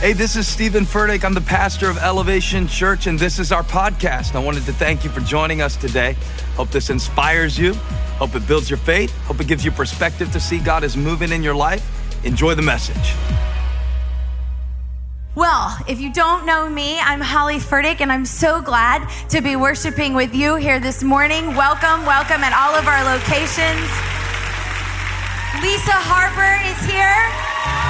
Hey, this is Steven Furtick. I'm the pastor of Elevation Church, and this is our podcast. I wanted to thank you for joining us today. Hope this inspires you. Hope it builds your faith. Hope it gives you perspective to see God is moving in your life. Enjoy the message. Well, if you don't know me, I'm Holly Furtick, and I'm so glad to be worshiping with you here this morning. Welcome, welcome at all of our locations. Lisa Harper is here.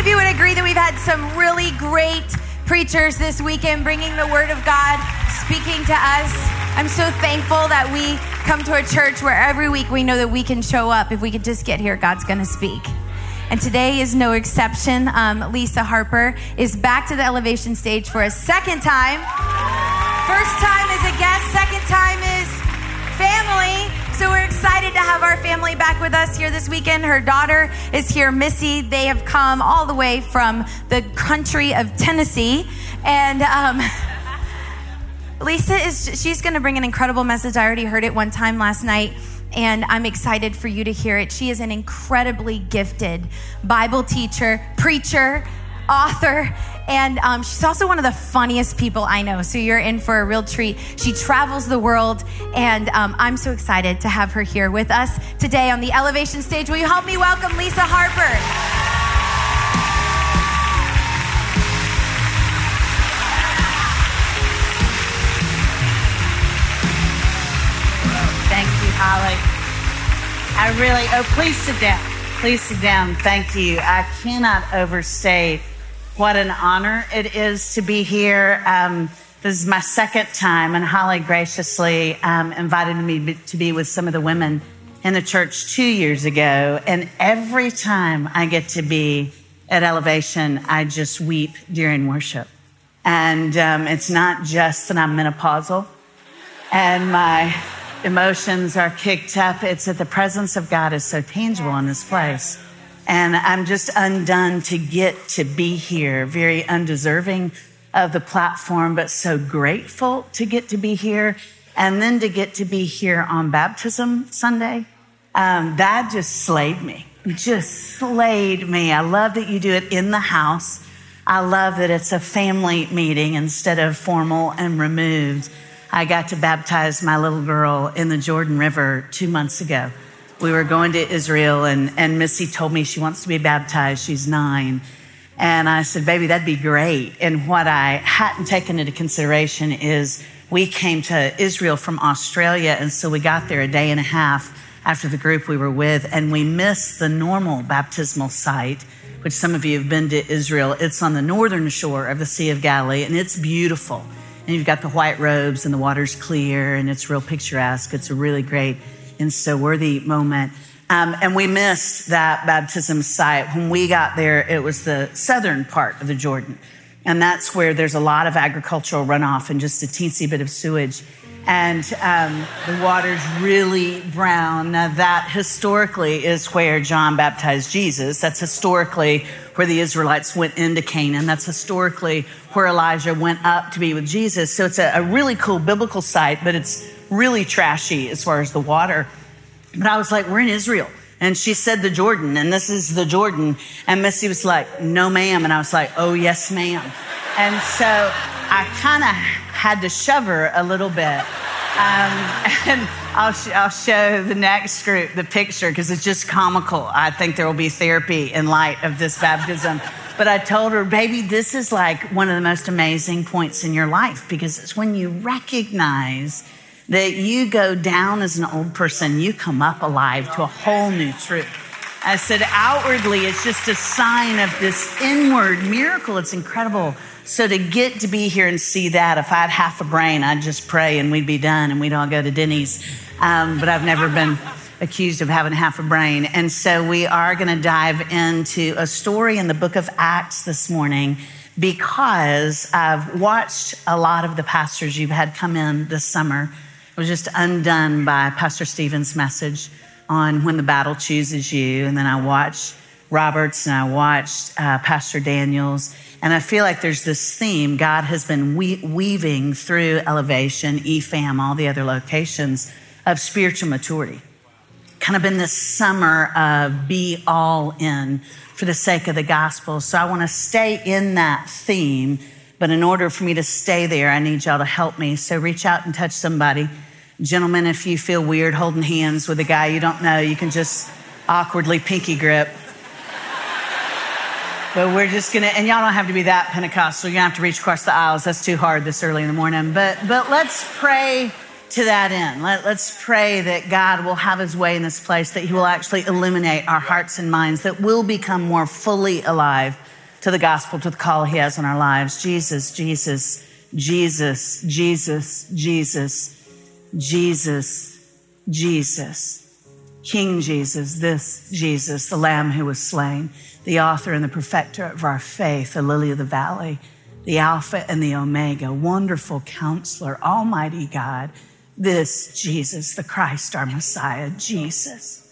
Of you would agree that we've had some really great preachers this weekend bringing the Word of God, speaking to us? I'm so thankful that we come to a church where every week we know that we can show up. If we could just get here, God's going to speak. And today is no exception. Um, Lisa Harper is back to the elevation stage for a second time. First time as a guest, second time is family. So we're excited to have our family back with us here this weekend. Her daughter is here, Missy. They have come all the way from the country of Tennessee. And um, Lisa is, she's going to bring an incredible message. I already heard it one time last night and I'm excited for you to hear it. She is an incredibly gifted Bible teacher, preacher, author, and um, she's also one of the funniest people I know. So you're in for a real treat. She travels the world, and um, I'm so excited to have her here with us today on the elevation stage. Will you help me welcome Lisa Harper? Thank you, Holly. I really, oh, please sit down. Please sit down. Thank you. I cannot overstate what an honor it is to be here. Um, this is my second time, and Holly graciously um, invited me to be with some of the women in the church two years ago. And every time I get to be at Elevation, I just weep during worship. And um, it's not just that I'm menopausal and my emotions are kicked up. It's that the presence of God is so tangible in this place. And I'm just undone to get to be here, very undeserving of the platform, but so grateful to get to be here. And then to get to be here on baptism Sunday, um, that just slayed me. Just slayed me. I love that you do it in the house. I love that it's a family meeting instead of formal and removed. I got to baptize my little girl in the Jordan River two months ago. We were going to Israel, and, and Missy told me she wants to be baptized. She's nine. And I said, Baby, that'd be great. And what I hadn't taken into consideration is we came to Israel from Australia, and so we got there a day and a half after the group we were with, and we missed the normal baptismal site, which some of you have been to Israel. It's on the northern shore of the Sea of Galilee, and it's beautiful and you've got the white robes and the water's clear and it's real picturesque. It's a really great and so worthy moment. Um, and we missed that baptism site. When we got there, it was the southern part of the Jordan. And that's where there's a lot of agricultural runoff and just a teensy bit of sewage. and um, the water's really brown. Now, that historically is where John baptized Jesus. That's historically where the Israelites went into Canaan. That's historically where Elijah went up to be with Jesus. So it's a, a really cool biblical site, but it's really trashy as far as the water. But I was like, we're in Israel. And she said the Jordan, and this is the Jordan. And Missy was like, no, ma'am. And I was like, oh, yes, ma'am. And so I kind of had to shove her a little bit. Um, and I'll, sh- I'll show the next group the picture because it's just comical. I think there will be therapy in light of this baptism. But I told her, baby, this is like one of the most amazing points in your life because it's when you recognize that you go down as an old person, you come up alive to a whole new truth. I said, outwardly, it's just a sign of this inward miracle. It's incredible. So to get to be here and see that, if I had half a brain, I'd just pray and we'd be done and we'd all go to Denny's. Um, but I've never been accused of having half a brain. And so we are going to dive into a story in the book of Acts this morning because I've watched a lot of the pastors you've had come in this summer was just undone by Pastor Steven's message on when the battle chooses you. And then I watched Roberts and I watched uh, Pastor Daniels. And I feel like there's this theme God has been we- weaving through Elevation, EFAM, all the other locations of spiritual maturity. Kind of been this summer of be all in for the sake of the gospel. So I want to stay in that theme. But in order for me to stay there, I need y'all to help me. So reach out and touch somebody Gentlemen, if you feel weird holding hands with a guy you don't know, you can just awkwardly pinky grip. But we're just gonna, and y'all don't have to be that Pentecostal. You don't have to reach across the aisles. That's too hard this early in the morning. But, but let's pray to that end. Let, let's pray that God will have his way in this place, that he will actually illuminate our hearts and minds, that we'll become more fully alive to the gospel, to the call he has on our lives. Jesus, Jesus, Jesus, Jesus, Jesus. Jesus, Jesus, King Jesus, this Jesus, the Lamb who was slain, the author and the perfecter of our faith, the lily of the valley, the Alpha and the Omega, wonderful counselor, Almighty God, this Jesus, the Christ, our Messiah, Jesus.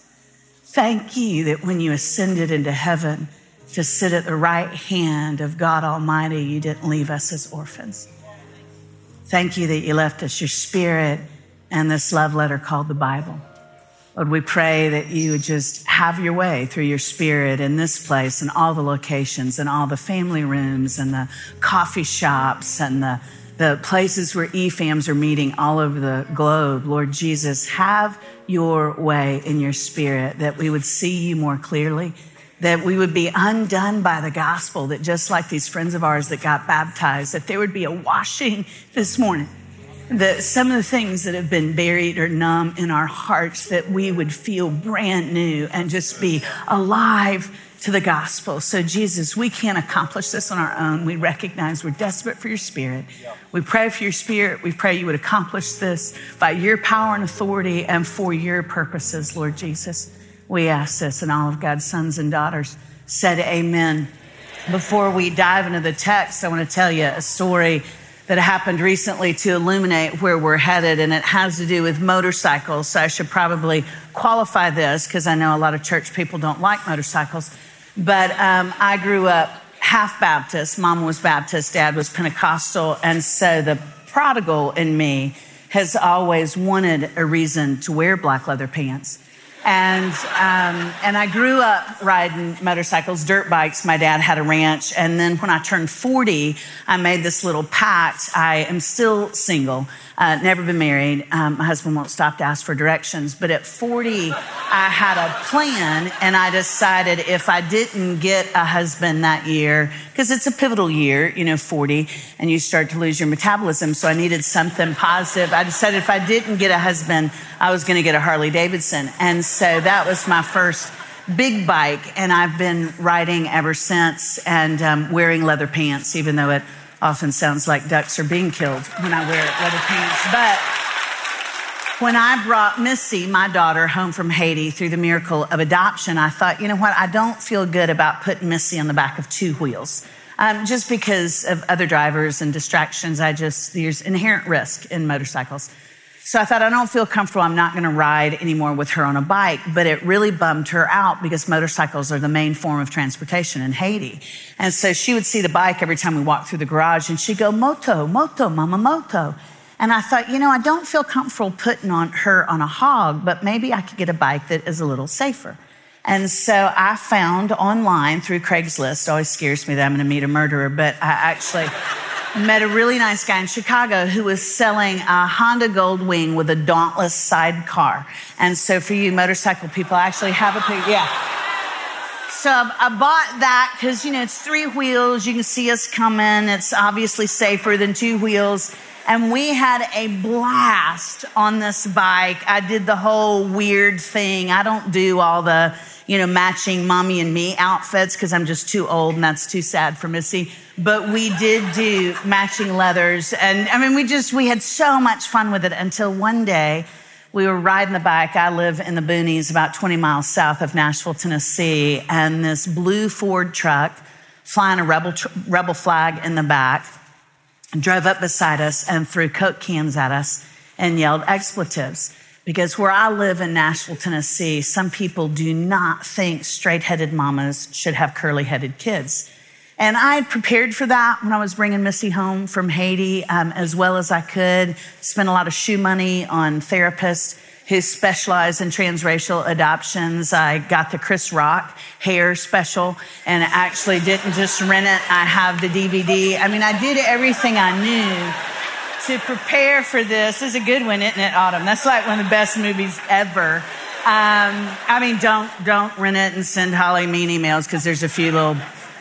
Thank you that when you ascended into heaven to sit at the right hand of God Almighty, you didn't leave us as orphans. Thank you that you left us your spirit and this love letter called the Bible. Lord, we pray that you would just have your way through your spirit in this place and all the locations and all the family rooms and the coffee shops and the, the places where EFAMs are meeting all over the globe. Lord Jesus, have your way in your spirit that we would see you more clearly, that we would be undone by the gospel, that just like these friends of ours that got baptized, that there would be a washing this morning that some of the things that have been buried or numb in our hearts that we would feel brand new and just be alive to the gospel. So, Jesus, we can't accomplish this on our own. We recognize we're desperate for your spirit. We pray for your spirit. We pray you would accomplish this by your power and authority and for your purposes, Lord Jesus. We ask this, and all of God's sons and daughters said, Amen. Before we dive into the text, I want to tell you a story that happened recently to illuminate where we're headed, and it has to do with motorcycles. So I should probably qualify this because I know a lot of church people don't like motorcycles. But um, I grew up half Baptist. Mom was Baptist, dad was Pentecostal. And so the prodigal in me has always wanted a reason to wear black leather pants. And, um, and I grew up riding motorcycles, dirt bikes. My dad had a ranch. And then when I turned 40, I made this little pact. I am still single, uh, never been married. Um, my husband won't stop to ask for directions. But at 40, I had a plan and I decided if I didn't get a husband that year, because it's a pivotal year, you know, 40, and you start to lose your metabolism. So I needed something positive. I decided if I didn't get a husband, I was going to get a Harley Davidson. And so that was my first big bike. And I've been riding ever since and um, wearing leather pants, even though it often sounds like ducks are being killed when I wear leather pants. But when I brought Missy, my daughter, home from Haiti through the miracle of adoption, I thought, you know what? I don't feel good about putting Missy on the back of two wheels. Um, just because of other drivers and distractions, I just, there's inherent risk in motorcycles. So I thought, I don't feel comfortable. I'm not going to ride anymore with her on a bike. But it really bummed her out because motorcycles are the main form of transportation in Haiti. And so she would see the bike every time we walked through the garage and she'd go, Moto, Moto, Mama Moto. And I thought, you know, I don't feel comfortable putting on her on a hog, but maybe I could get a bike that is a little safer. And so I found online through Craigslist, always scares me that I'm going to meet a murderer, but I actually met a really nice guy in Chicago who was selling a Honda Goldwing with a dauntless sidecar. And so for you motorcycle people, I actually have a picture. Yeah. So I bought that because, you know, it's three wheels. You can see us coming. It's obviously safer than two wheels. And we had a blast on this bike. I did the whole weird thing. I don't do all the, you know, matching mommy and me outfits because I'm just too old and that's too sad for Missy but we did do matching leathers. And I mean, we just, we had so much fun with it until one day we were riding the bike. I live in the boonies about 20 miles south of Nashville, Tennessee, and this blue Ford truck flying a rebel, rebel flag in the back drove up beside us and threw Coke cans at us and yelled expletives. Because where I live in Nashville, Tennessee, some people do not think straight headed mamas should have curly headed kids. And I had prepared for that when I was bringing Missy home from Haiti um, as well as I could. Spent a lot of shoe money on therapists who specialize in transracial adoptions. I got the Chris Rock hair special and actually didn't just rent it. I have the DVD. I mean, I did everything I knew to prepare for this. This is a good one, isn't it, Autumn? That's like one of the best movies ever. Um, I mean, don't don't rent it and send Holly mean emails because there's a few little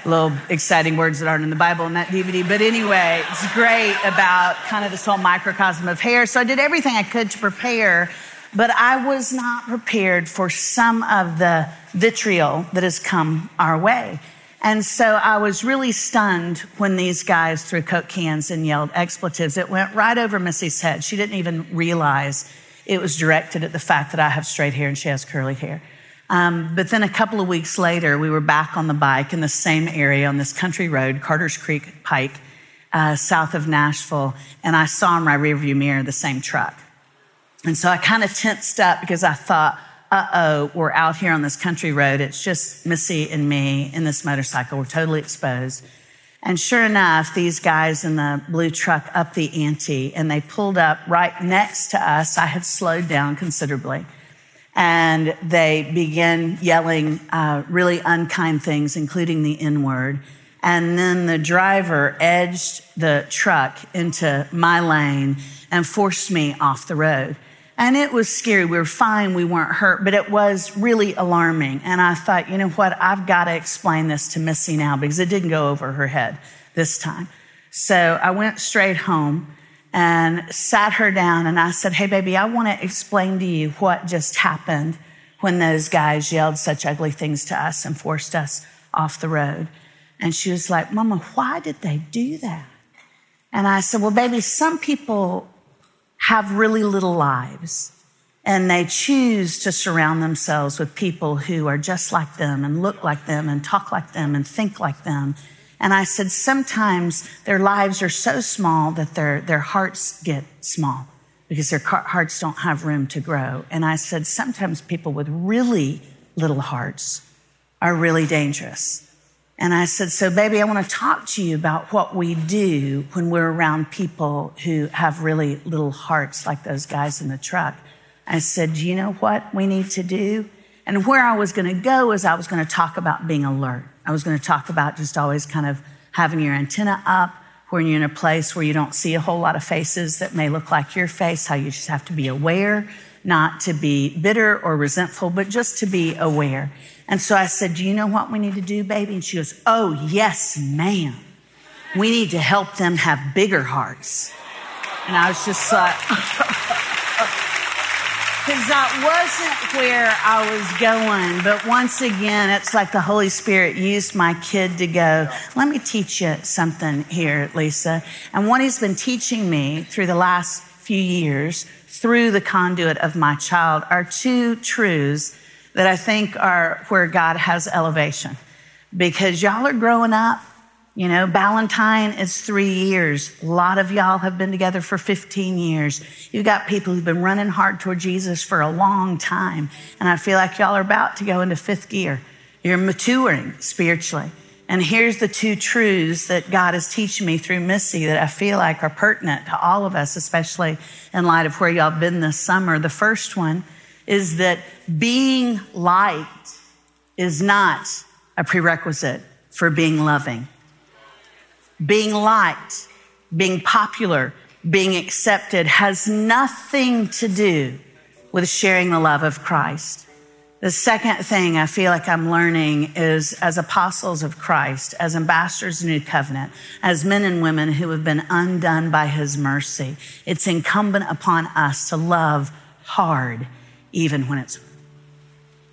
little exciting words that aren't in the Bible in that DVD. But anyway, it's great about kind of this whole microcosm of hair. So I did everything I could to prepare, but I was not prepared for some of the vitriol that has come our way. And so I was really stunned when these guys threw Coke cans and yelled expletives. It went right over Missy's head. She didn't even realize it was directed at the fact that I have straight hair and she has curly hair. Um, but then a couple of weeks later, we were back on the bike in the same area on this country road, Carter's Creek Pike, uh, south of Nashville, and I saw in my rearview mirror the same truck. And so I kind of tensed up because I thought, uh oh, we're out here on this country road. It's just Missy and me in this motorcycle. We're totally exposed. And sure enough, these guys in the blue truck up the ante and they pulled up right next to us. I had slowed down considerably and they began yelling uh, really unkind things, including the N word. And then the driver edged the truck into my lane and forced me off the road. And it was scary. We were fine. We weren't hurt, but it was really alarming. And I thought, you know what? I've got to explain this to Missy now because it didn't go over her head this time. So I went straight home and sat her down and I said, Hey, baby, I want to explain to you what just happened when those guys yelled such ugly things to us and forced us off the road. And she was like, Mama, why did they do that? And I said, Well, baby, some people have really little lives and they choose to surround themselves with people who are just like them and look like them and talk like them and think like them and I said, sometimes their lives are so small that their, their hearts get small because their hearts don't have room to grow. And I said, sometimes people with really little hearts are really dangerous. And I said, so baby, I want to talk to you about what we do when we're around people who have really little hearts like those guys in the truck. I said, do you know what we need to do? And where I was going to go is I was going to talk about being alert. I was going to talk about just always kind of having your antenna up when you're in a place where you don't see a whole lot of faces that may look like your face, how you just have to be aware, not to be bitter or resentful, but just to be aware. And so I said, Do you know what we need to do, baby? And she goes, Oh, yes, ma'am. We need to help them have bigger hearts. And I was just like, because that wasn't where I was going. But once again, it's like the Holy Spirit used my kid to go, let me teach you something here, Lisa. And what he's been teaching me through the last few years, through the conduit of my child, are two truths that I think are where God has elevation. Because y'all are growing up, You know, Valentine is three years. A lot of y'all have been together for 15 years. You've got people who've been running hard toward Jesus for a long time. And I feel like y'all are about to go into fifth gear. You're maturing spiritually. And here's the two truths that God is teaching me through Missy that I feel like are pertinent to all of us, especially in light of where y'all have been this summer. The first one is that being liked is not a prerequisite for being loving being liked, being popular, being accepted has nothing to do with sharing the love of Christ. The second thing I feel like I'm learning is as apostles of Christ, as ambassadors of the New Covenant, as men and women who have been undone by his mercy, it's incumbent upon us to love hard, even when it's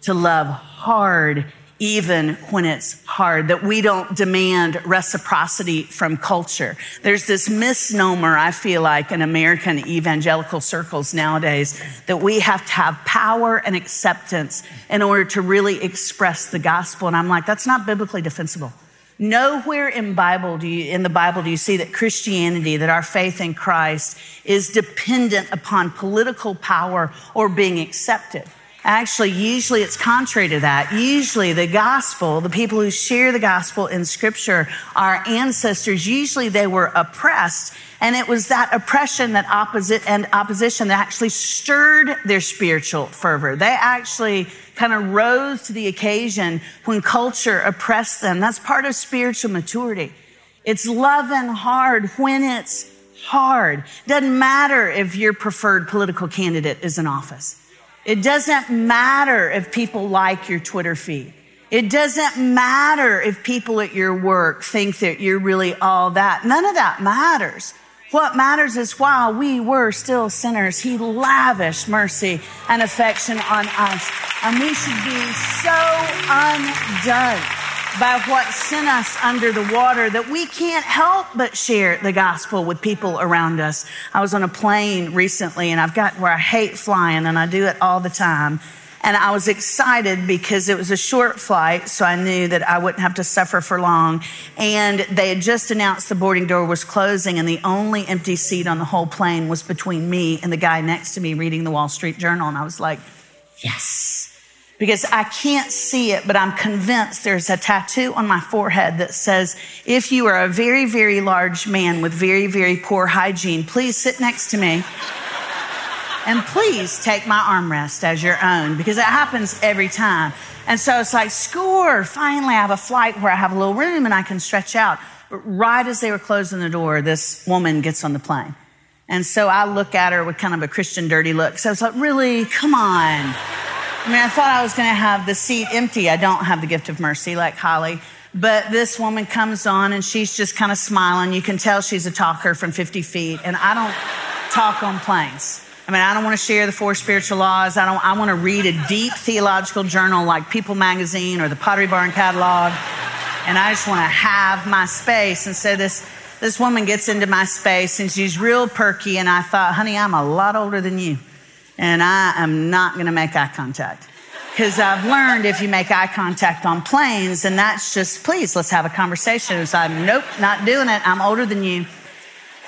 to love hard, even when it's hard, that we don't demand reciprocity from culture. There's this misnomer, I feel like, in American evangelical circles nowadays, that we have to have power and acceptance in order to really express the gospel. And I'm like, that's not biblically defensible. Nowhere in Bible do you, in the Bible do you see that Christianity, that our faith in Christ is dependent upon political power or being accepted. Actually, usually it's contrary to that. Usually the gospel, the people who share the gospel in scripture, our ancestors, usually they were oppressed. And it was that oppression that opposite and opposition that actually stirred their spiritual fervor. They actually kind of rose to the occasion when culture oppressed them. That's part of spiritual maturity. It's loving hard when it's hard. Doesn't matter if your preferred political candidate is in office. It doesn't matter if people like your Twitter feed. It doesn't matter if people at your work think that you're really all that. None of that matters. What matters is while we were still sinners, He lavished mercy and affection on us. And we should be so undone by what sent us under the water that we can't help but share the gospel with people around us. I was on a plane recently and I've got where I hate flying and I do it all the time. And I was excited because it was a short flight, so I knew that I wouldn't have to suffer for long. And they had just announced the boarding door was closing, and the only empty seat on the whole plane was between me and the guy next to me reading the Wall Street Journal. And I was like, yes because I can't see it, but I'm convinced there's a tattoo on my forehead that says, if you are a very, very large man with very, very poor hygiene, please sit next to me. And please take my armrest as your own because it happens every time. And so it's like, score. Finally, I have a flight where I have a little room and I can stretch out. But right as they were closing the door, this woman gets on the plane. And so I look at her with kind of a Christian dirty look. So it's like, really? Come on. I mean, I thought I was going to have the seat empty. I don't have the gift of mercy like Holly. But this woman comes on and she's just kind of smiling. You can tell she's a talker from 50 feet. And I don't talk on planes. I mean, I don't want to share the four spiritual laws. I don't, I want to read a deep theological journal like People Magazine or the Pottery Barn catalog. And I just want to have my space. And so this, this woman gets into my space and she's real perky. And I thought, honey, I'm a lot older than you and I am not going to make eye contact. Because I've learned if you make eye contact on planes, and that's just, please, let's have a conversation. So I'm, nope, not doing it. I'm older than you.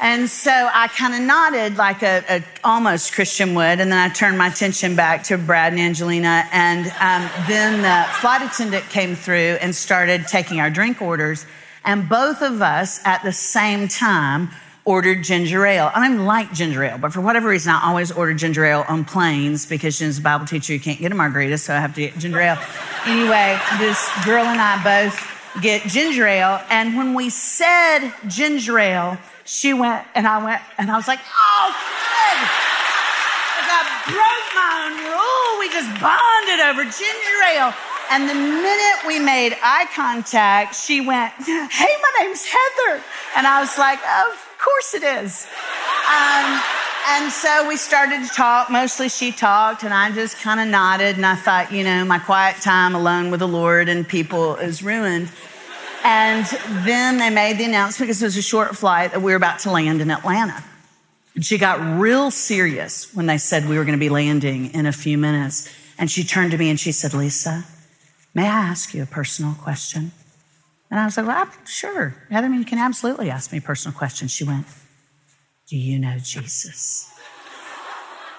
And so I kind of nodded like a, a, almost Christian would, and then I turned my attention back to Brad and Angelina, and um, then the flight attendant came through and started taking our drink orders, and both of us at the same time ordered ginger ale. I don't like ginger ale, but for whatever reason, I always order ginger ale on planes because she's a Bible teacher, you can't get a margarita, so I have to get ginger ale. Anyway, this girl and I both get ginger ale, and when we said ginger ale, she went, and I went, and I was like, oh, good. I broke my own rule. We just bonded over ginger ale. And the minute we made eye contact, she went, Hey, my name's Heather. And I was like, Oh, course it is. Um, and so we started to talk. Mostly she talked, and I just kind of nodded. And I thought, you know, my quiet time alone with the Lord and people is ruined. And then they made the announcement because it was a short flight that we were about to land in Atlanta. And she got real serious when they said we were going to be landing in a few minutes. And she turned to me and she said, Lisa, may I ask you a personal question? And I was like, well, sure. Heather, I mean, you can absolutely ask me personal questions. She went, Do you know Jesus?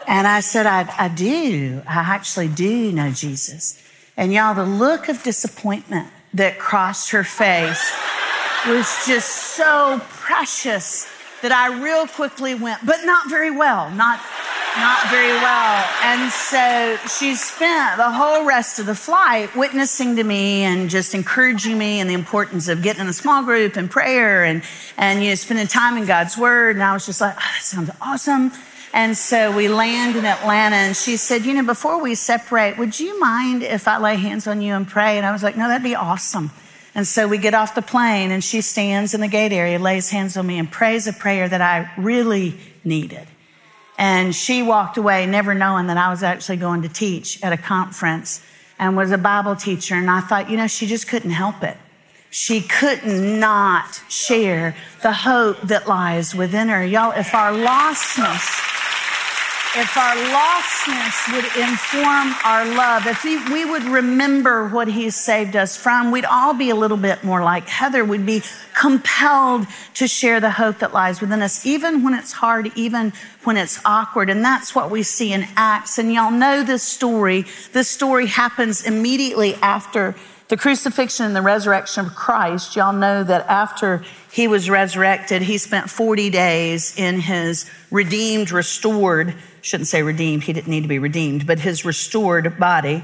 And I said, I, I do. I actually do know Jesus. And y'all, the look of disappointment that crossed her face was just so precious that I real quickly went, but not very well, not, not very well. And so she spent the whole rest of the flight witnessing to me and just encouraging me and the importance of getting in a small group and prayer and, and, you know, spending time in God's word. And I was just like, oh, that sounds awesome. And so we land in Atlanta and she said, you know, before we separate, would you mind if I lay hands on you and pray? And I was like, no, that'd be awesome. And so we get off the plane and she stands in the gate area, lays hands on me and prays a prayer that I really needed. And she walked away never knowing that I was actually going to teach at a conference and was a Bible teacher. And I thought, you know, she just couldn't help it. She could not not share the hope that lies within her. Y'all, if our lostness if our lostness would inform our love, if we, would remember what He saved us from, we'd all be a little bit more like Heather. We'd be compelled to share the hope that lies within us, even when it's hard, even when it's awkward. And that's what we see in Acts. And y'all know this story. This story happens immediately after the crucifixion and the resurrection of Christ, y'all know that after he was resurrected, he spent 40 days in his redeemed, restored, shouldn't say redeemed, he didn't need to be redeemed, but his restored body.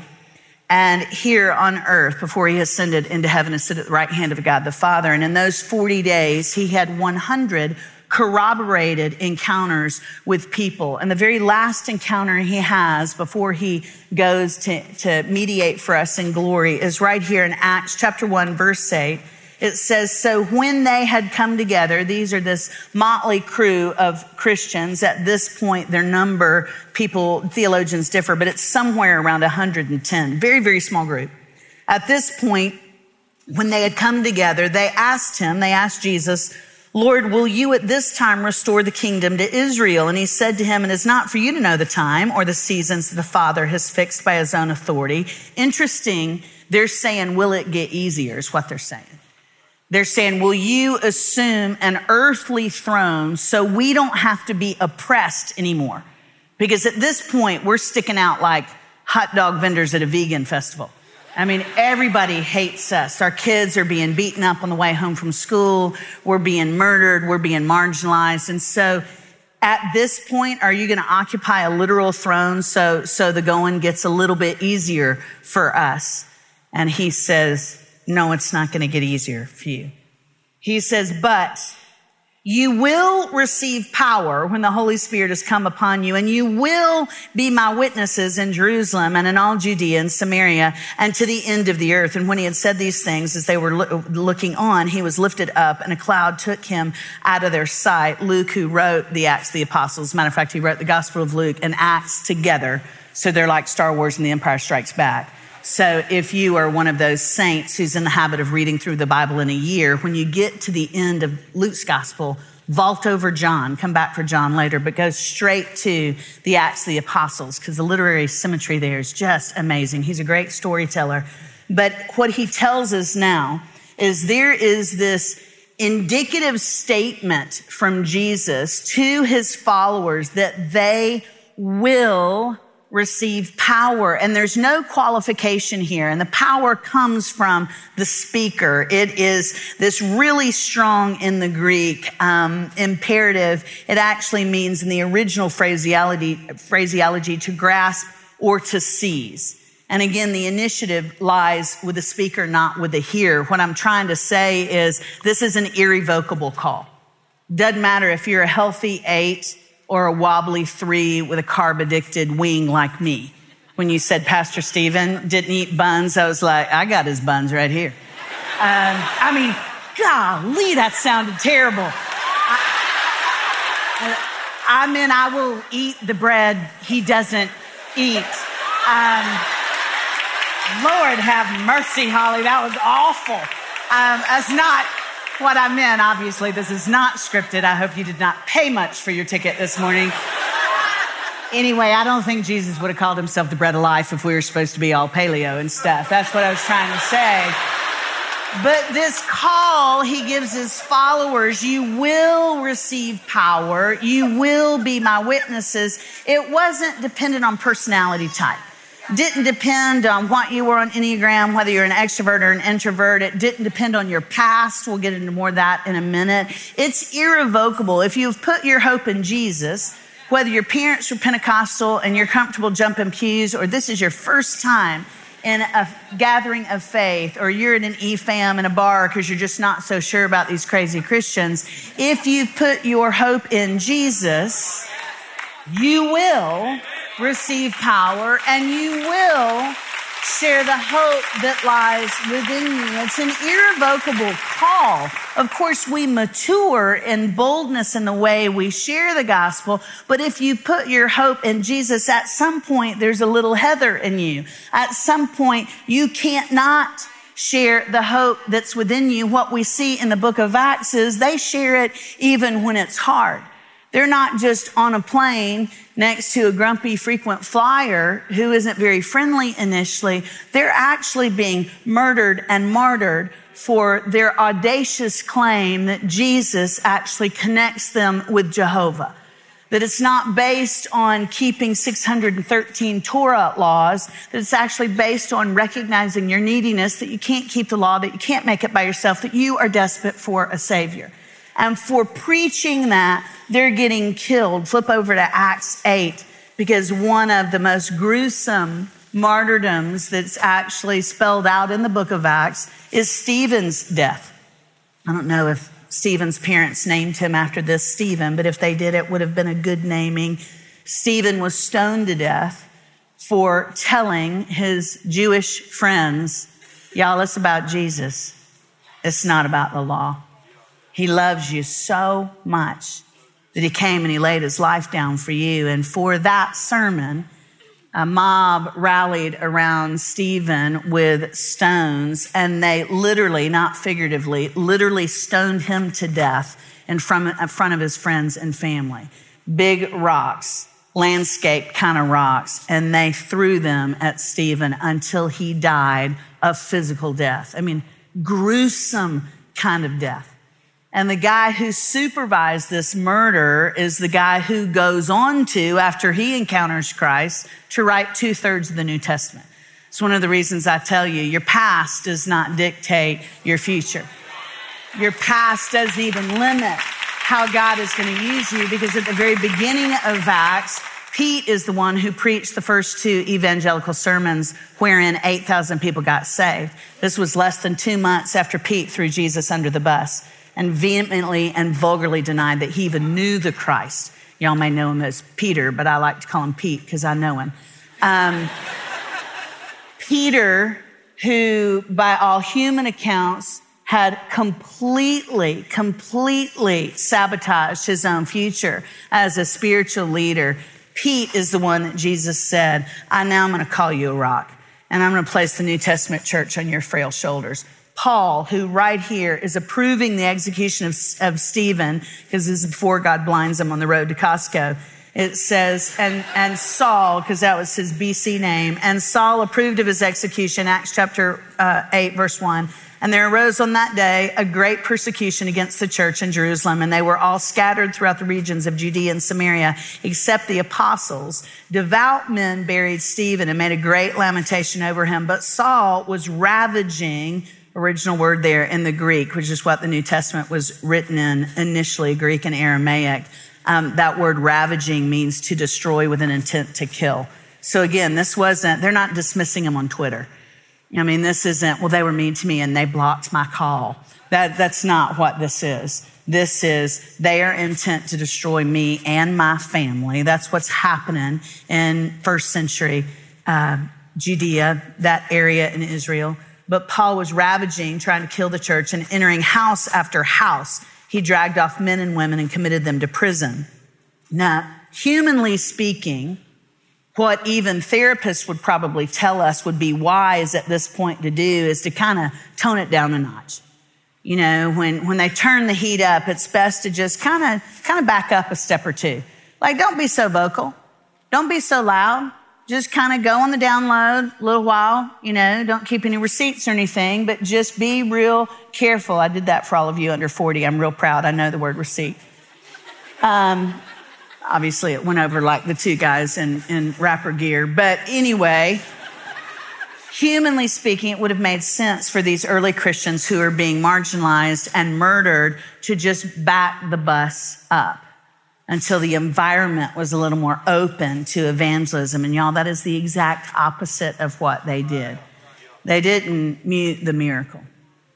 And here on earth, before he ascended into heaven and stood at the right hand of God the Father. And in those 40 days, he had 100 corroborated encounters with people. And the very last encounter he has before he goes to, to mediate for us in glory is right here in Acts chapter 1, verse 8. It says, So when they had come together, these are this motley crew of Christians. At this point, their number, people, theologians differ, but it's somewhere around 110. Very, very small group. At this point, when they had come together, they asked him, they asked Jesus, Lord, will you at this time restore the kingdom to Israel? And he said to him, and It is not for you to know the time or the seasons the Father has fixed by his own authority. Interesting, they're saying, Will it get easier? Is what they're saying. They're saying, Will you assume an earthly throne so we don't have to be oppressed anymore? Because at this point, we're sticking out like hot dog vendors at a vegan festival. I mean, everybody hates us. Our kids are being beaten up on the way home from school. We're being murdered. We're being marginalized. And so at this point, are you going to occupy a literal throne so, so the going gets a little bit easier for us? And he says, no, it's not going to get easier for you. He says, but you will receive power when the Holy Spirit has come upon you, and you will be my witnesses in Jerusalem and in all Judea and Samaria and to the end of the earth. And when he had said these things, as they were lo- looking on, he was lifted up, and a cloud took him out of their sight. Luke, who wrote the Acts of the Apostles, matter of fact, he wrote the Gospel of Luke and Acts together. So they're like Star Wars and the Empire Strikes Back. So if you are one of those saints who's in the habit of reading through the Bible in a year, when you get to the end of Luke's gospel, vault over John, come back for John later, but go straight to the Acts of the Apostles because the literary symmetry there is just amazing. He's a great storyteller. But what he tells us now is there is this indicative statement from Jesus to his followers that they will receive power. And there's no qualification here. And the power comes from the speaker. It is this really strong in the Greek um, imperative. It actually means in the original phraseology, phraseology to grasp or to seize. And again, the initiative lies with the speaker, not with the hearer. What I'm trying to say is this is an irrevocable call. Doesn't matter if you're a healthy eight or a wobbly three with a carb addicted wing like me. When you said Pastor Steven didn't eat buns, I was like, I got his buns right here. Um, I mean, golly, that sounded terrible. I, I mean, I will eat the bread he doesn't eat. Um, Lord have mercy, Holly. That was awful. Um, that's not what I meant. Obviously, this is not scripted. I hope you did not pay much for your ticket this morning. Anyway, I don't think Jesus would have called himself the bread of life if we were supposed to be all paleo and stuff. That's what I was trying to say. But this call he gives his followers, you will receive power. You will be my witnesses. It wasn't dependent on personality type. Didn't depend on what you were on Enneagram, whether you're an extrovert or an introvert. It didn't depend on your past. We'll get into more of that in a minute. It's irrevocable. If you've put your hope in Jesus, whether your parents were Pentecostal and you're comfortable jumping pews, or this is your first time in a gathering of faith or you're in an EFAM in a bar because you're just not so sure about these crazy Christians, if you've put your hope in Jesus, you will receive power and you will share the hope that lies within you. It's an irrevocable call. Of course, we mature in boldness in the way we share the gospel, but if you put your hope in Jesus, at some point there's a little Heather in you. At some point, you can't not share the hope that's within you. What we see in the book of Acts is they share it even when it's hard. They're not just on a plane next to a grumpy frequent flyer who isn't very friendly initially. They're actually being murdered and martyred for their audacious claim that Jesus actually connects them with Jehovah. That it's not based on keeping 613 Torah laws, that it's actually based on recognizing your neediness, that you can't keep the law, that you can't make it by yourself, that you are desperate for a savior. And for preaching that, they're getting killed. Flip over to Acts 8, because one of the most gruesome martyrdoms that's actually spelled out in the book of Acts is Stephen's death. I don't know if Stephen's parents named him after this Stephen, but if they did, it would have been a good naming. Stephen was stoned to death for telling his Jewish friends, y'all, it's about Jesus. It's not about the law. He loves you so much that he came and he laid his life down for you. And for that sermon, a mob rallied around Stephen with stones, and they literally, not figuratively, literally stoned him to death in front, of his friends and family. Big rocks, landscape kind of rocks, and they threw them at Stephen until he died of physical death. I mean, gruesome kind of death. And the guy who supervised this murder is the guy who goes on to, after he encounters Christ, to write two thirds of the New Testament. It's one of the reasons I tell you, your past does not dictate your future. Your past doesn't even limit how God is going to use you because at the very beginning of Acts, Pete is the one who preached the first two evangelical sermons wherein 8,000 people got saved. This was less than two months after Pete threw Jesus under the bus and vehemently and vulgarly denied that he even knew the Christ. Y'all may know him as Peter, but I like to call him Pete because I know him. Um, Peter, who by all human accounts had completely, completely sabotaged his own future as a spiritual leader. Pete is the one that Jesus said, I now am going to call you a rock and I'm going to place the New Testament church on your frail shoulders. Paul, who right here is approving the execution of, of Stephen, because this is before God blinds him on the road to Costco. It says, and, and Saul, because that was his BC name, and Saul approved of his execution, Acts chapter uh, 8, verse 1. And there arose on that day a great persecution against the church in Jerusalem, and they were all scattered throughout the regions of Judea and Samaria, except the apostles. Devout men buried Stephen and made a great lamentation over him, but Saul was ravaging original word there in the Greek, which is what the New Testament was written in initially, Greek and Aramaic. Um, that word ravaging means to destroy with an intent to kill. So again, this wasn't, they're not dismissing him on Twitter. I mean, this isn't, well, they were mean to me and they blocked my call. That, that's not what this is. This is they are intent to destroy me and my family. That's what's happening in first century uh, Judea, that area in Israel. But Paul was ravaging, trying to kill the church and entering house after house. He dragged off men and women and committed them to prison. Now, humanly speaking, what even therapists would probably tell us would be wise at this point to do is to kind of tone it down a notch. You know, when, when they turn the heat up, it's best to just kind of, kind of back up a step or two. Like, don't be so vocal. Don't be so loud. Just kind of go on the download a little while, you know, don't keep any receipts or anything, but just be real careful. I did that for all of you under 40. I'm real proud. I know the word receipt. Um, obviously, it went over like the two guys in, in rapper gear. But anyway, humanly speaking, it would have made sense for these early Christians who are being marginalized and murdered to just back the bus up until the environment was a little more open to evangelism. And y'all, that is the exact opposite of what they did. They didn't mute the miracle.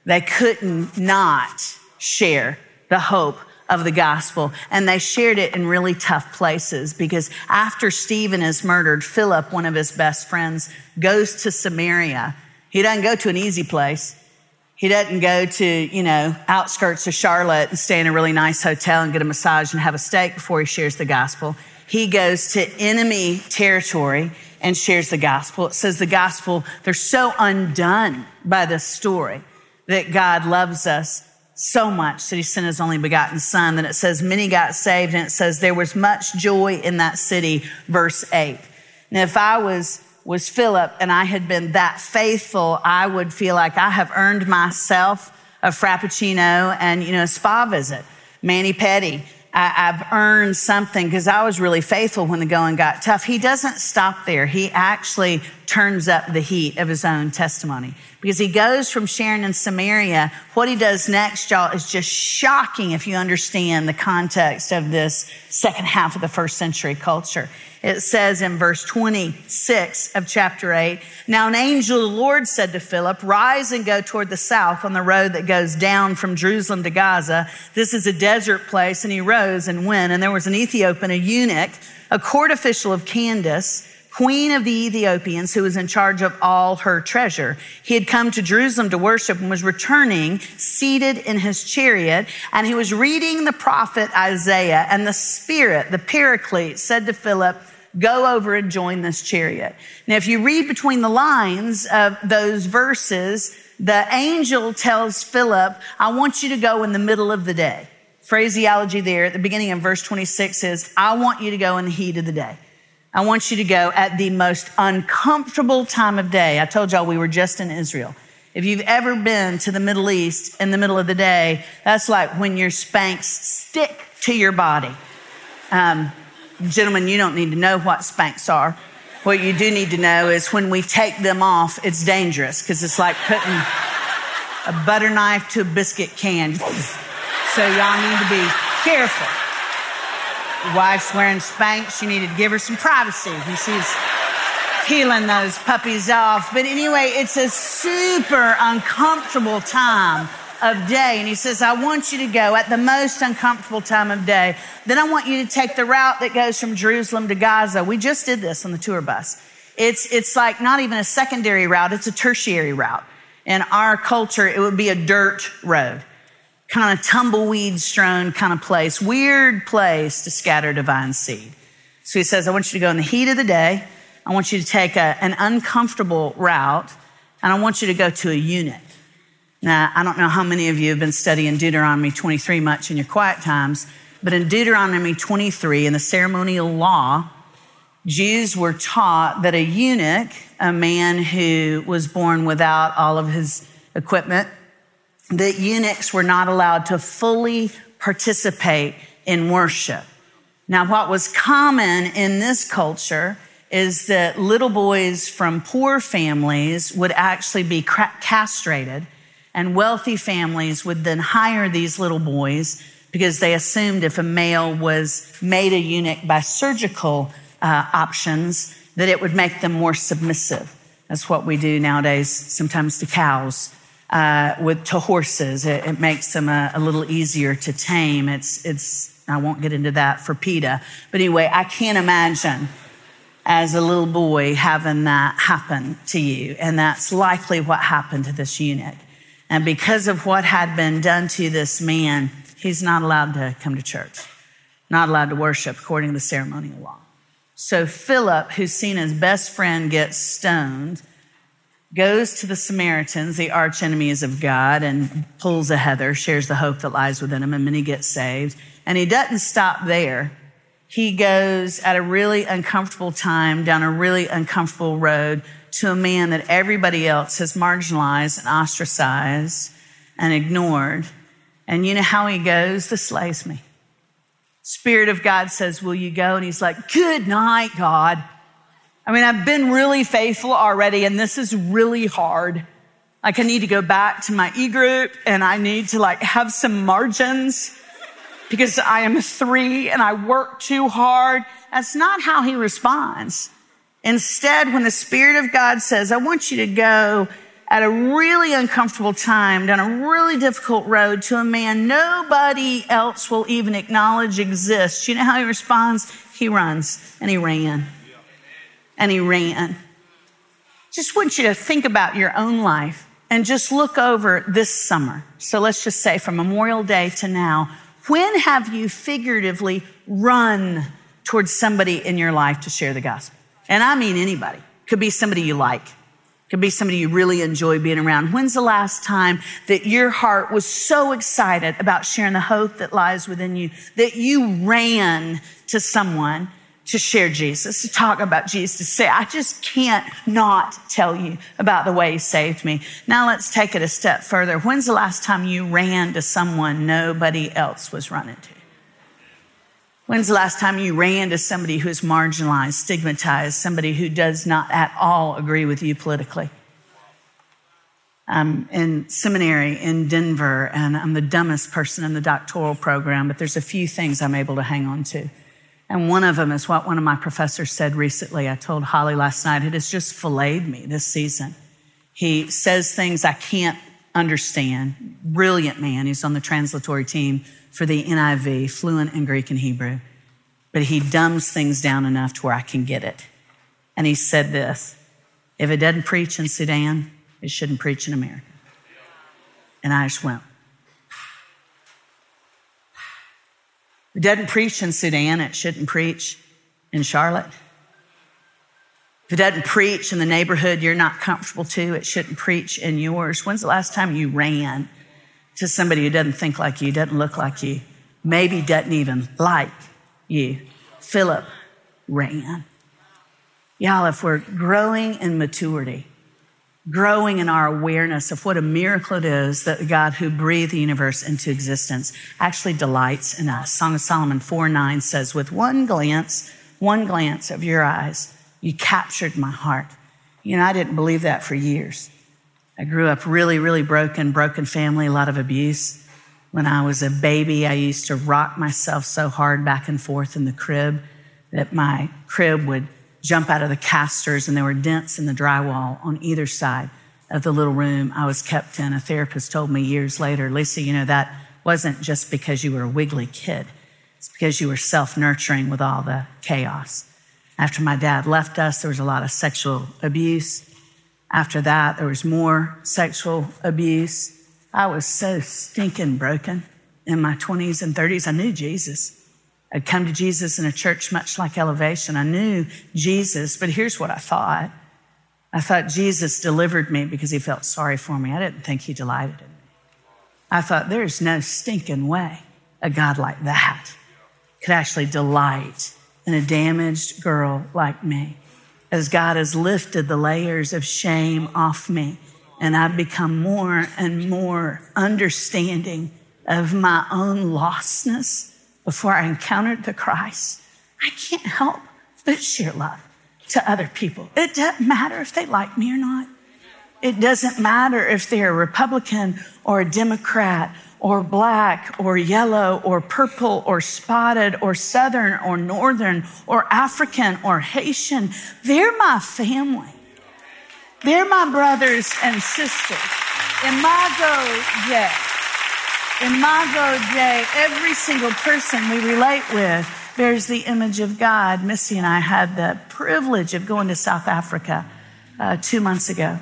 They couldn't not share the hope of the gospel. And they shared it in really tough places because after Stephen is murdered, Philip, one of his best friends, goes to Samaria. He doesn't go to an easy place. He doesn't go to, you know, outskirts of Charlotte and stay in a really nice hotel and get a massage and have a steak before he shares the gospel. He goes to enemy territory and shares the gospel. It says the gospel, they're so undone by this story that God loves us so much that he sent his only begotten son that it says many got saved and it says there was much joy in that city, verse eight. Now, if I was was Philip and I had been that faithful, I would feel like I have earned myself a Frappuccino and, you know, a spa visit. Mani Pedi. I, have earned something because I was really faithful when the going got tough. He doesn't stop there. He actually turns up the heat of his own testimony because he goes from sharing in Samaria. What he does next, y'all, is just shocking if you understand the context of this second half of the first century culture. It says in verse 26 of chapter 8, Now an angel of the Lord said to Philip, Rise and go toward the south on the road that goes down from Jerusalem to Gaza. This is a desert place. And he rose and went. And there was an Ethiopian, a eunuch, a court official of Candace, queen of the Ethiopians, who was in charge of all her treasure. He had come to Jerusalem to worship and was returning seated in his chariot. And he was reading the prophet Isaiah and the Spirit, the Paraclete, said to Philip, go over and join this chariot. Now, if you read between the lines of those verses, the angel tells Philip, I want you to go in the middle of the day. Phraseology there at the beginning of verse 26 is, I want you to go in the heat of the day. I want you to go at the most uncomfortable time of day. I told y'all we were just in Israel. If you've ever been to the Middle East in the middle of the day, that's like when your Spanx stick to your body. Um, gentlemen, you don't need to know what Spanx are. What you do need to know is when we take them off, it's dangerous because it's like putting a butter knife to a biscuit can. So y'all need to be careful. Your wife's wearing Spanx. You need to give her some privacy when she's peeling those puppies off. But anyway, it's a super uncomfortable time of day. And he says, I want you to go at the most uncomfortable time of day. Then I want you to take the route that goes from Jerusalem to Gaza. We just did this on the tour bus. It's, it's like not even a secondary route, it's a tertiary route. In our culture, it would be a dirt road kind of tumbleweed strewn kind of place, weird place to scatter divine seed. So he says, I want you to go in the heat of the day. I want you to take a, an uncomfortable route, and I want you to go to a eunuch. Now, I don't know how many of you have been studying Deuteronomy 23 much in your quiet times, but in Deuteronomy 23, in the ceremonial law, Jews were taught that a eunuch, a man who was born without all of his equipment, that eunuchs were not allowed to fully participate in worship. Now, what was common in this culture is that little boys from poor families would actually be castrated, and wealthy families would then hire these little boys because they assumed if a male was made a eunuch by surgical uh, options, that it would make them more submissive. That's what we do nowadays, sometimes to cows uh, with to horses. It, it makes them a, a, little easier to tame. It's it's. I won't get into that for PETA, but anyway, I can't imagine as a little boy having that happen to you, and that's likely what happened to this eunuch. And because of what had been done to this man, he's not allowed to come to church, not allowed to worship according to the ceremonial law. So Philip, who's seen his best friend get stoned, goes to the Samaritans, the arch enemies of God, and pulls a heather, shares the hope that lies within him, and many get saved. And he doesn't stop there. he goes at a really uncomfortable time down a really uncomfortable road to a man that everybody else has marginalized and ostracized and ignored. And you know how he goes? This slays me. Spirit of God says, Will you go? And he's like, Good night, God. I mean, I've been really faithful already, and this is really hard. Like, I need to go back to my e group and I need to like have some margins because I am a three and I work too hard. That's not how he responds. Instead, when the Spirit of God says, I want you to go at a really uncomfortable time down a really difficult road to a man nobody else will even acknowledge exists, you know how he responds? He runs and he ran. And he ran. Just want you to think about your own life and just look over this summer. So let's just say from Memorial Day to now, when have you figuratively run towards somebody in your life to share the gospel? And I mean anybody. Could be somebody you like. Could be somebody you really enjoy being around. When's the last time that your heart was so excited about sharing the hope that lies within you that you ran to someone to share Jesus, to talk about Jesus, to say, I just can't not tell you about the way he saved me. Now let's take it a step further. When's the last time you ran to someone nobody else was running to? When's the last time you ran to somebody who's marginalized, stigmatized, somebody who does not at all agree with you politically? I'm in seminary in Denver, and I'm the dumbest person in the doctoral program, but there's a few things I'm able to hang on to. And one of them is what one of my professors said recently. I told Holly last night, it has just filleted me this season. He says things I can't understand. Brilliant man. He's on the translatory team for the NIV, fluent in Greek and Hebrew. But he dumbs things down enough to where I can get it. And he said this if it doesn't preach in Sudan, it shouldn't preach in America. And I just went, it doesn't preach in Sudan, it shouldn't preach in Charlotte. If it doesn't preach in the neighborhood you're not comfortable to, it shouldn't preach in yours. When's the last time you ran to somebody who doesn't think like you, doesn't look like you, maybe doesn't even like you? Philip ran. Y'all, if we're growing in maturity, growing in our awareness of what a miracle it is that the God who breathed the universe into existence actually delights in us. Song of Solomon 4 9 says, With one glance, one glance of your eyes, you captured my heart. You know, I didn't believe that for years. I grew up really, really broken, broken family, a lot of abuse. When I was a baby, I used to rock myself so hard back and forth in the crib that my crib would jump out of the casters and there were dents in the drywall on either side of the little room I was kept in. A therapist told me years later, Lisa, you know, that wasn't just because you were a wiggly kid. It's because you were self nurturing with all the chaos. After my dad left us, there was a lot of sexual abuse. After that, there was more sexual abuse. I was so stinking broken in my 20s and 30s. I knew Jesus. I'd come to Jesus in a church much like Elevation. I knew Jesus, but here's what I thought. I thought Jesus delivered me because he felt sorry for me. I didn't think he delighted in me. I thought there's no stinking way a God like that could actually delight in a damaged girl like me. As God has lifted the layers of shame off me, and I've become more and more understanding of my own lostness before I encountered the Christ, I can't help but share love to other people. It doesn't matter if they like me or not. It doesn't matter if they're a Republican or a Democrat or black or yellow or purple or spotted or southern or northern or African or Haitian. They're my family. They're my brothers and sisters. Imago Dei. Imago Dei, every single person we relate with bears the image of God. Missy and I had the privilege of going to South Africa uh, two months ago.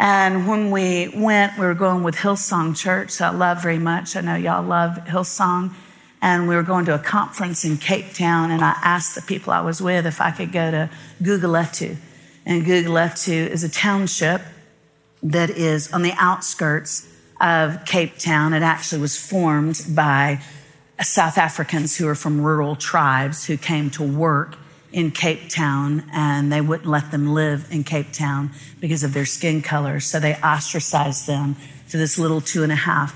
And when we went, we were going with Hillsong Church, I love very much. I know y'all love Hillsong. And we were going to a conference in Cape Town, and I asked the people I was with if I could go to Guguletu. And Guguletu is a township that is on the outskirts of Cape Town. It actually was formed by South Africans who are from rural tribes who came to work in Cape Town and they wouldn't let them live in Cape Town because of their skin color. So they ostracized them to this little two and a half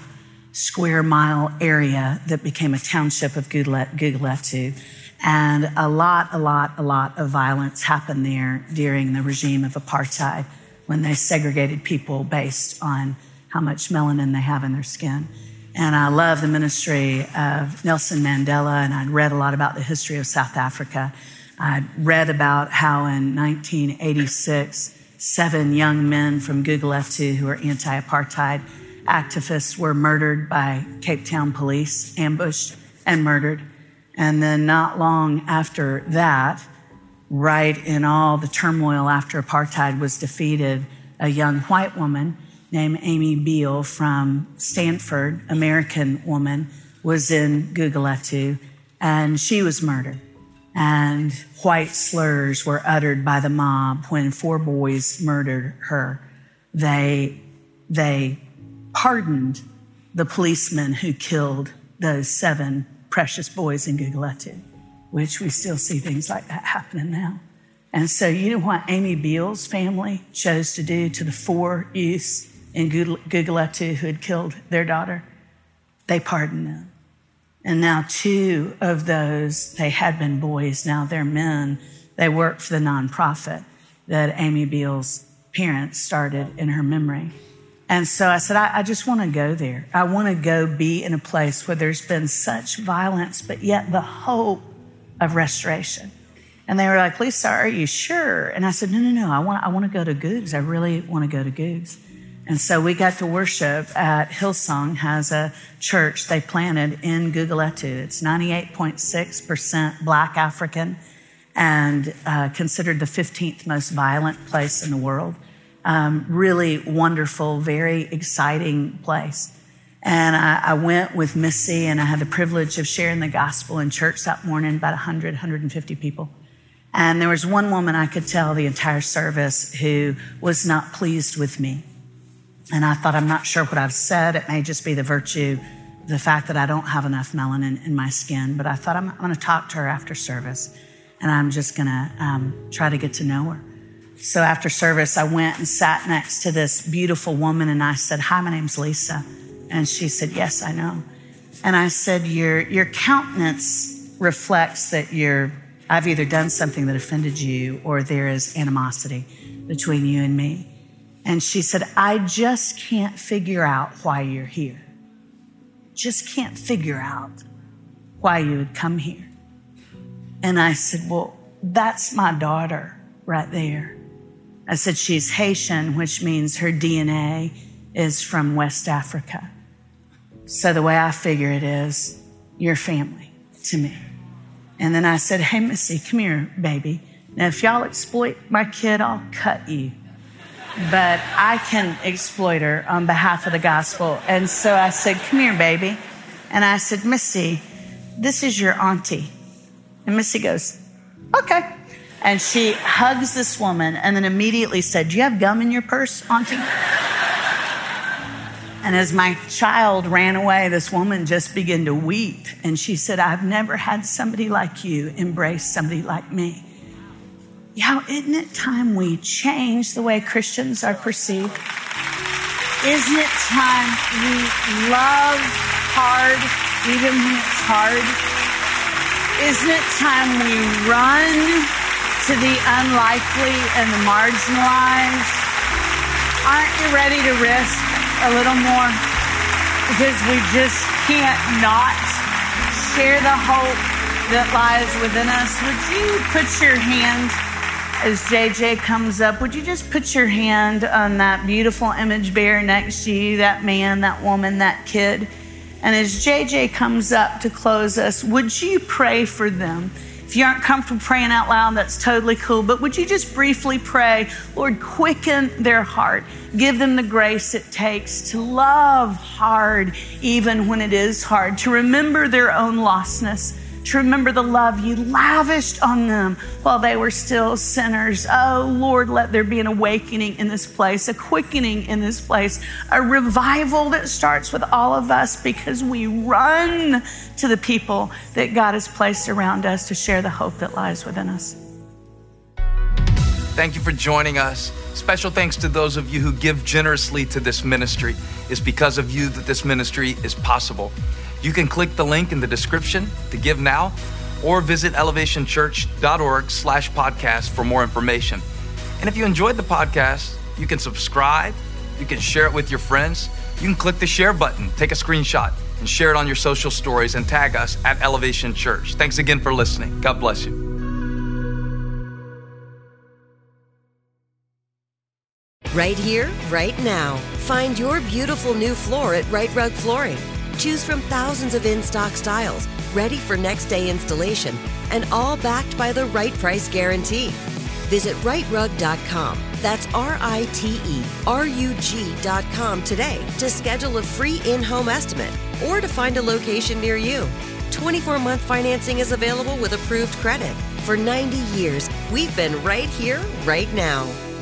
square mile area that became a township of Guguletu. And a lot, a lot, a lot of violence happened there during the regime of apartheid when they segregated people based on how much melanin they have in their skin. And I love the ministry of Nelson Mandela, and I'd read a lot about the history of South Africa. I'd read about how in 1986, seven young men from Guguletu who were anti apartheid activists were murdered by Cape Town police, ambushed and murdered. And then, not long after that, right in all the turmoil after apartheid was defeated, a young white woman named Amy Biehl from Stanford, American woman, was in Guguletu, and she was murdered. And white slurs were uttered by the mob when four boys murdered her. They, they pardoned the policemen who killed those seven precious boys in Guguletu, which we still see things like that happening now. And so, you know what Amy Biehl's family chose to do to the four youths in Guguletu who had killed their daughter? They pardoned them. And now, two of those, they had been boys, now they're men. They work for the nonprofit that Amy Biehl's parents started in her memory. And so I said, I, I just want to go there. I want to go be in a place where there's been such violence, but yet the hope of restoration. And they were like, Lisa, are you sure? And I said, No, no, no. I want, I want to go to Googs. I really want to go to Googs. And so we got to worship at Hillsong has a church they planted in Guguletu. It's 98.6% black African and uh, considered the 15th most violent place in the world. Um, really wonderful, very exciting place. And I, I, went with Missy and I had the privilege of sharing the gospel in church that morning, about 100, 150 people. And there was one woman I could tell the entire service who was not pleased with me. And I thought, I'm not sure what I've said. It may just be the virtue, the fact that I don't have enough melanin in my skin. But I thought, I'm, I'm going to talk to her after service and I'm just going to um, try to get to know her. So after service, I went and sat next to this beautiful woman and I said, Hi, my name's Lisa. And she said, Yes, I know. And I said, Your, your countenance reflects that you're, I've either done something that offended you or there is animosity between you and me. And she said, I just can't figure out why you're here. Just can't figure out why you would come here. And I said, Well, that's my daughter right there. I said, She's Haitian, which means her DNA is from West Africa. So the way I figure it is, you're family to me. And then I said, Hey, Missy, come here, baby. Now, if y'all exploit my kid, I'll cut you. But I can exploit her on behalf of the gospel. And so I said, Come here, baby. And I said, Missy, this is your auntie. And Missy goes, Okay. And she hugs this woman and then immediately said, Do you have gum in your purse, Auntie? And as my child ran away, this woman just began to weep. And she said, I've never had somebody like you embrace somebody like me. Yeah, isn't it time we change the way Christians are perceived? Isn't it time we love hard even when it's hard? Isn't it time we run to the unlikely and the marginalized? Aren't you ready to risk a little more? Because we just can't not share the hope that lies within us. Would you put your hand as JJ comes up? Would you just put your hand on that beautiful image bearer next to you, that man, that woman, that kid? And as JJ comes up to close us, would you pray for them? If you aren't comfortable praying out loud, that's totally cool. But would you just briefly pray, Lord, quicken their heart. Give them the grace it takes to love hard, even when it is hard, to remember their own lostness, to remember the love you lavished on them while they were still sinners. Oh, Lord, let there be an awakening in this place, a quickening in this place, a revival that starts with all of us because we run to the people that God has placed around us to share the hope that lies within us. Thank you for joining us. Special thanks to those of you who give generously to this ministry. It's because of you that this ministry is possible. You can click the link in the description to give now or visit elevationchurch.org slash podcast for more information. And if you enjoyed the podcast, you can subscribe, you can share it with your friends, you can click the share button, take a screenshot, and share it on your social stories and tag us at Elevation Church. Thanks again for listening. God bless you. Right here, right now. Find your beautiful new floor at Rite Rug Flooring. Choose from thousands of in stock styles, ready for next day installation, and all backed by the right price guarantee. Visit riterug.com. That's R I T E R U G.com today to schedule a free in home estimate or to find a location near you. 24 month financing is available with approved credit. For 90 years, we've been right here, right now.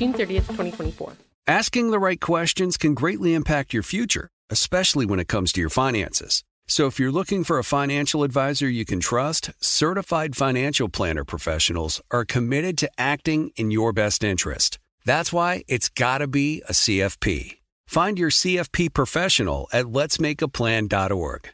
ends June 30th, 2024. Asking the right questions can greatly impact your future, especially when it comes to your finances. So if you're looking for a financial advisor you can trust, certified financial planner professionals are committed to acting in your best interest. That's why it's got to be a CFP. Find your CFP professional at letsmakeaplan.org.